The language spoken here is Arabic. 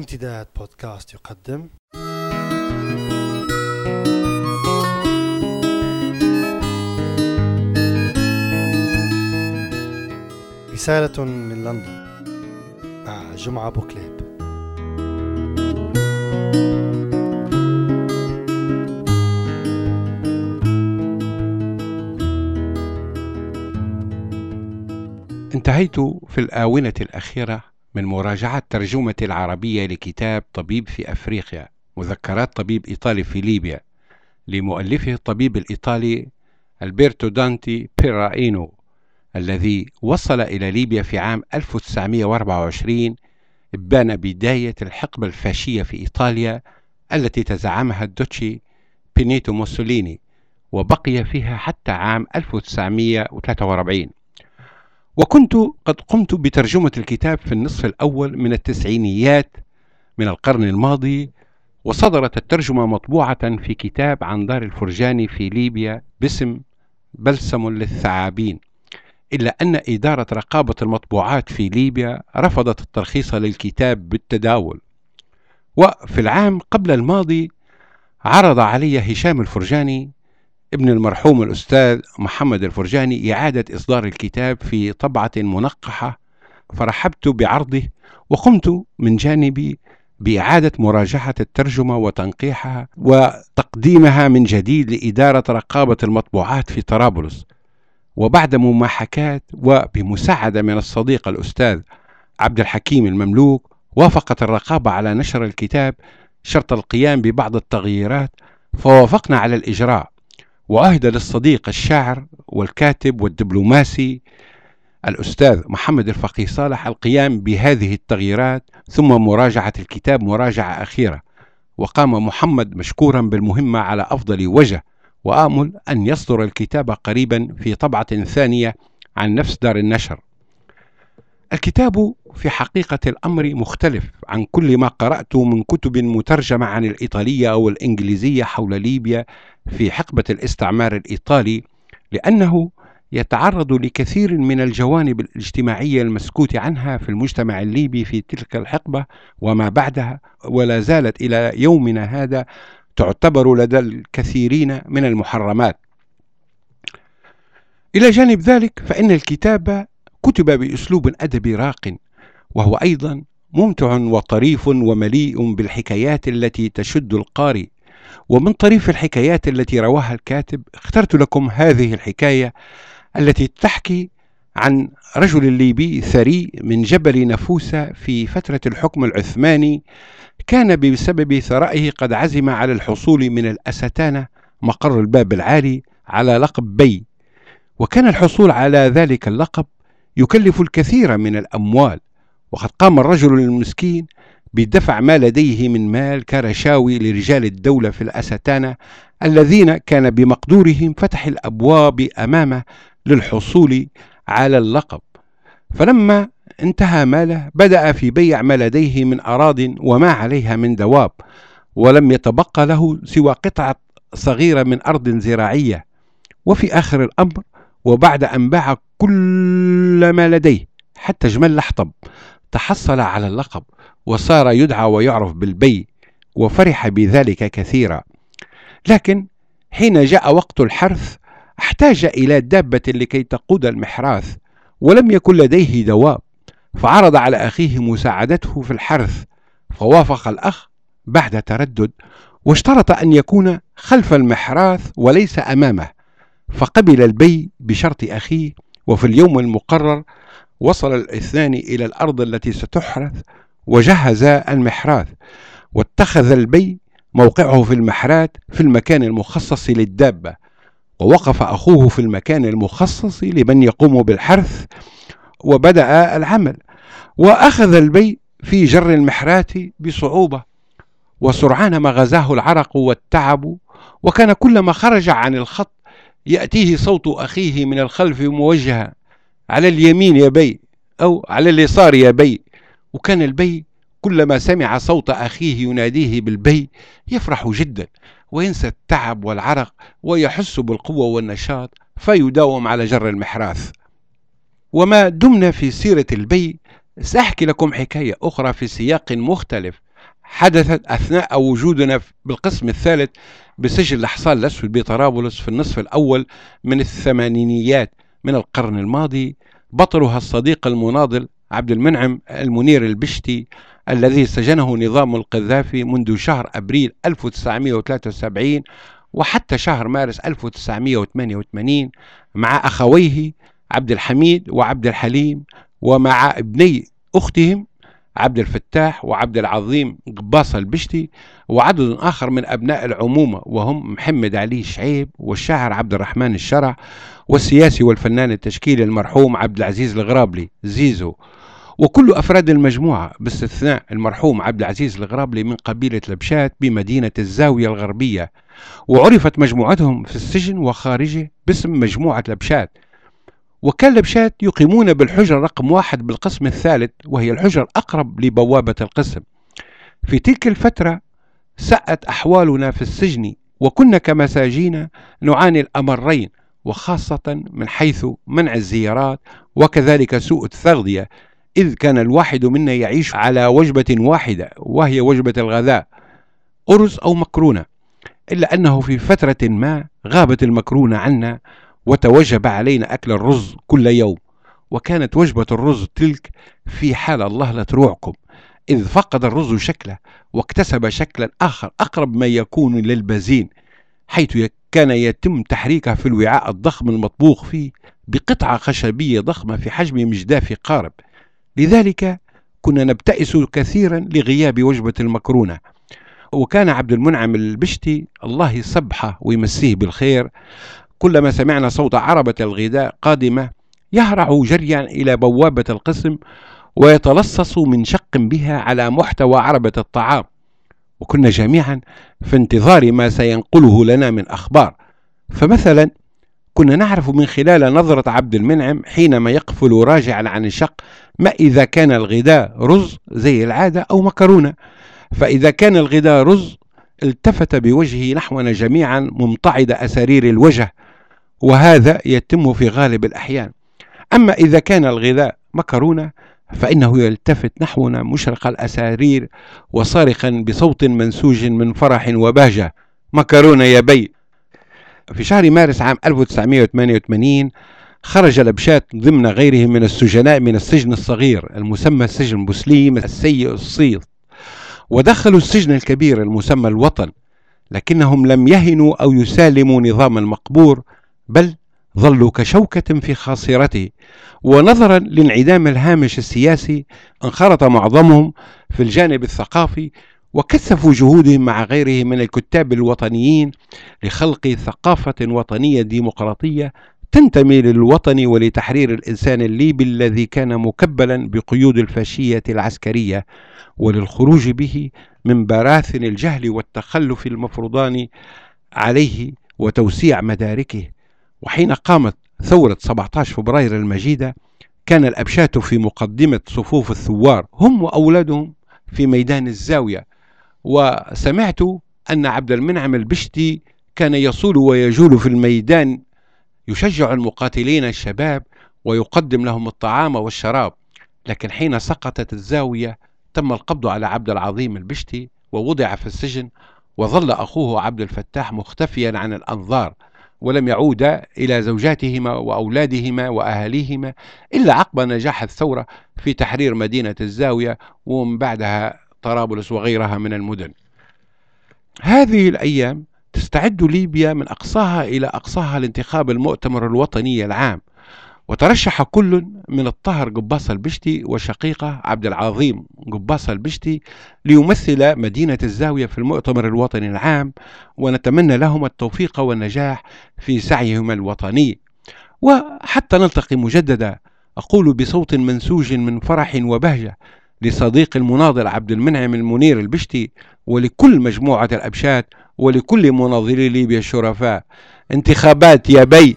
امتداد بودكاست يقدم. رسالة من لندن. مع جمعة بوكليب. انتهيت في الآونة الأخيرة من مراجعة ترجمة العربية لكتاب طبيب في أفريقيا مذكرات طبيب إيطالي في ليبيا لمؤلفه الطبيب الإيطالي ألبرتو دانتي بيراينو الذي وصل إلى ليبيا في عام 1924 إبان بداية الحقبة الفاشية في إيطاليا التي تزعمها الدوتشي بينيتو موسوليني وبقي فيها حتى عام 1943 وكنت قد قمت بترجمة الكتاب في النصف الأول من التسعينيات من القرن الماضي وصدرت الترجمة مطبوعة في كتاب عن دار الفرجاني في ليبيا باسم بلسم للثعابين. إلا أن إدارة رقابة المطبوعات في ليبيا رفضت الترخيص للكتاب بالتداول. وفي العام قبل الماضي عرض علي هشام الفرجاني ابن المرحوم الأستاذ محمد الفرجاني إعادة إصدار الكتاب في طبعة منقحة فرحبت بعرضه وقمت من جانبي بإعادة مراجعة الترجمة وتنقيحها وتقديمها من جديد لإدارة رقابة المطبوعات في طرابلس. وبعد مماحكات وبمساعدة من الصديق الأستاذ عبد الحكيم المملوك وافقت الرقابة على نشر الكتاب شرط القيام ببعض التغييرات فوافقنا على الإجراء. وأهدى للصديق الشاعر والكاتب والدبلوماسي الأستاذ محمد الفقيه صالح القيام بهذه التغييرات ثم مراجعة الكتاب مراجعة أخيرة. وقام محمد مشكورا بالمهمة على أفضل وجه وآمل أن يصدر الكتاب قريبا في طبعة ثانية عن نفس دار النشر. الكتاب في حقيقة الأمر مختلف عن كل ما قرأت من كتب مترجمة عن الإيطالية أو الإنجليزية حول ليبيا في حقبة الاستعمار الإيطالي لأنه يتعرض لكثير من الجوانب الاجتماعية المسكوت عنها في المجتمع الليبي في تلك الحقبة وما بعدها ولا زالت إلى يومنا هذا تعتبر لدى الكثيرين من المحرمات. إلى جانب ذلك فإن الكتاب كتب بأسلوب أدبي راق وهو أيضا ممتع وطريف ومليء بالحكايات التي تشد القارئ. ومن طريف الحكايات التي رواها الكاتب اخترت لكم هذه الحكاية التي تحكي عن رجل ليبي ثري من جبل نفوسة في فترة الحكم العثماني كان بسبب ثرائه قد عزم على الحصول من الأستانة مقر الباب العالي على لقب بي. وكان الحصول على ذلك اللقب يكلف الكثير من الأموال. وقد قام الرجل المسكين بدفع ما لديه من مال كرشاوي لرجال الدولة في الأستانة الذين كان بمقدورهم فتح الأبواب أمامه للحصول على اللقب. فلما انتهى ماله بدأ في بيع ما لديه من أراض وما عليها من دواب ولم يتبقى له سوى قطعة صغيرة من أرض زراعية. وفي آخر الأمر وبعد أن باع كل ما لديه حتى جمل الأحطب تحصل على اللقب وصار يدعى ويعرف بالبي وفرح بذلك كثيرا. لكن حين جاء وقت الحرث احتاج إلى دابة لكي تقود المحراث ولم يكن لديه دواب فعرض على أخيه مساعدته في الحرث فوافق الأخ بعد تردد واشترط أن يكون خلف المحراث وليس أمامه. فقبل البي بشرط أخيه وفي اليوم المقرر وصل الإثنان إلى الأرض التي ستحرث وجهزا المحراث واتخذ البي موقعه في المحراث في المكان المخصص للدابة ووقف أخوه في المكان المخصص لمن يقوم بالحرث وبدأ العمل وأخذ البي في جر المحراث بصعوبة وسرعان ما غزاه العرق والتعب وكان كلما خرج عن الخط يأتيه صوت أخيه من الخلف موجها على اليمين يا بي أو على اليسار يا بي. وكان البي كلما سمع صوت أخيه يناديه بالبي يفرح جدا وينسى التعب والعرق ويحس بالقوة والنشاط فيداوم على جر المحراث. وما دمنا في سيرة البي سأحكي لكم حكاية أخرى في سياق مختلف. حدثت أثناء وجودنا بالقسم الثالث بسجن الحصان الأسود بطرابلس في النصف الأول من الثمانينيات من القرن الماضي. بطلها الصديق المناضل عبد المنعم المنير البشتي الذي سجنه نظام القذافي منذ شهر أبريل 1973 وحتى شهر مارس 1988 مع أخويه عبد الحميد وعبد الحليم ومع ابني أختهم عبد الفتاح وعبد العظيم قباصة البشتي وعدد آخر من أبناء العمومة وهم محمد علي شعيب والشاعر عبد الرحمن الشرع والسياسي والفنان التشكيلي المرحوم عبد العزيز الغرابلي زيزو. وكل أفراد المجموعة باستثناء المرحوم عبد العزيز الغرابلي من قبيلة لبشات بمدينة الزاوية الغربية. وعرفت مجموعتهم في السجن وخارجه باسم مجموعة لبشات. وكان لبشات يقيمون بالحجرة رقم واحد بالقسم الثالث وهي الحجرة الأقرب لبوابة القسم. في تلك الفترة سأت أحوالنا في السجن وكنا كمساجين نعاني الأمرين وخاصة من حيث منع الزيارات وكذلك سوء التغذية إذ كان الواحد منا يعيش على وجبة واحدة وهي وجبة الغذاء أرز أو مكرونة إلا أنه في فترة ما غابت المكرونة عنا وتوجب علينا أكل الرز كل يوم. وكانت وجبة الرز تلك في حال الله لا تروعكم. إذ فقد الرز شكله واكتسب شكلا آخر أقرب ما يكون للبازين حيث كان يتم تحريكه في الوعاء الضخم المطبوخ فيه بقطعة خشبية ضخمة في حجم مجداف قارب. لذلك كنا نبتئس كثيرا لغياب وجبة المكرونة. وكان عبد المنعم البشتي الله يصبحه ويمسيه بالخير كلما سمعنا صوت عربة الغذاء قادمة يهرع جريا إلى بوابة القسم ويتلصص من شق بها على محتوى عربة الطعام. وكنا جميعا في انتظار ما سينقله لنا من أخبار. فمثلا كنا نعرف من خلال نظرة عبد المنعم حينما يقفل راجعا عن الشق ما إذا كان الغذاء رز زي العادة أو مكرونة. فإذا كان الغذاء رز التفت بوجهه نحونا جميعا ممتعض أسارير الوجه وهذا يتم في غالب الأحيان. أما إذا كان الغذاء مكرونة فإنه يلتفت نحونا مشرق الأسارير وصارخا بصوت منسوج من فرح وبهجة. مكرونة يا بي. في شهر مارس عام 1988 خرج لبشات ضمن غيره من السجناء من السجن الصغير المسمى سجن بوسليم السيء الصيت. ودخلوا السجن الكبير المسمى الوطن لكنهم لم يهنوا أو يسالموا نظام المقبور بل ظلوا كشوكة في خاصرته ونظرا لانعدام الهامش السياسي انخرط معظمهم في الجانب الثقافي وكثفوا جهودهم مع غيره من الكتاب الوطنيين لخلق ثقافة وطنية ديمقراطية تنتمي للوطن ولتحرير الإنسان الليبي الذي كان مكبلا بقيود الفاشية العسكرية وللخروج به من براثن الجهل والتخلف المفروضان عليه وتوسيع مداركه. وحين قامت ثورة 17 فبراير المجيدة كان الأبشات في مقدمة صفوف الثوار هم وأولادهم في ميدان الزاوية. وسمعت أن عبد المنعم البشتي كان يصول ويجول في الميدان يشجع المقاتلين الشباب ويقدم لهم الطعام والشراب. لكن حين سقطت الزاوية تم القبض على عبد العظيم البشتي ووضع في السجن وظل أخوه عبد الفتاح مختفيا عن الأنظار. ولم يعودا إلى زوجاتهما وأولادهما وأهاليهما إلا عقب نجاح الثورة في تحرير مدينة الزاوية ومن بعدها طرابلس وغيرها من المدن. هذه الأيام تستعد ليبيا من أقصاها إلى أقصاها لانتخاب المؤتمر الوطني العام. وترشح كل من الطهر قباص البشتي وشقيقة عبد العظيم قباص البشتي ليمثل مدينة الزاوية في المؤتمر الوطني العام ونتمنى لهم التوفيق والنجاح في سعيهما الوطني. وحتى نلتقي مجددا أقول بصوت منسوج من فرح وبهجة لصديق المناضل عبد المنعم المنير البشتي ولكل مجموعة الأبشات ولكل مناضلي ليبيا الشرفاء. انتخابات يا بي!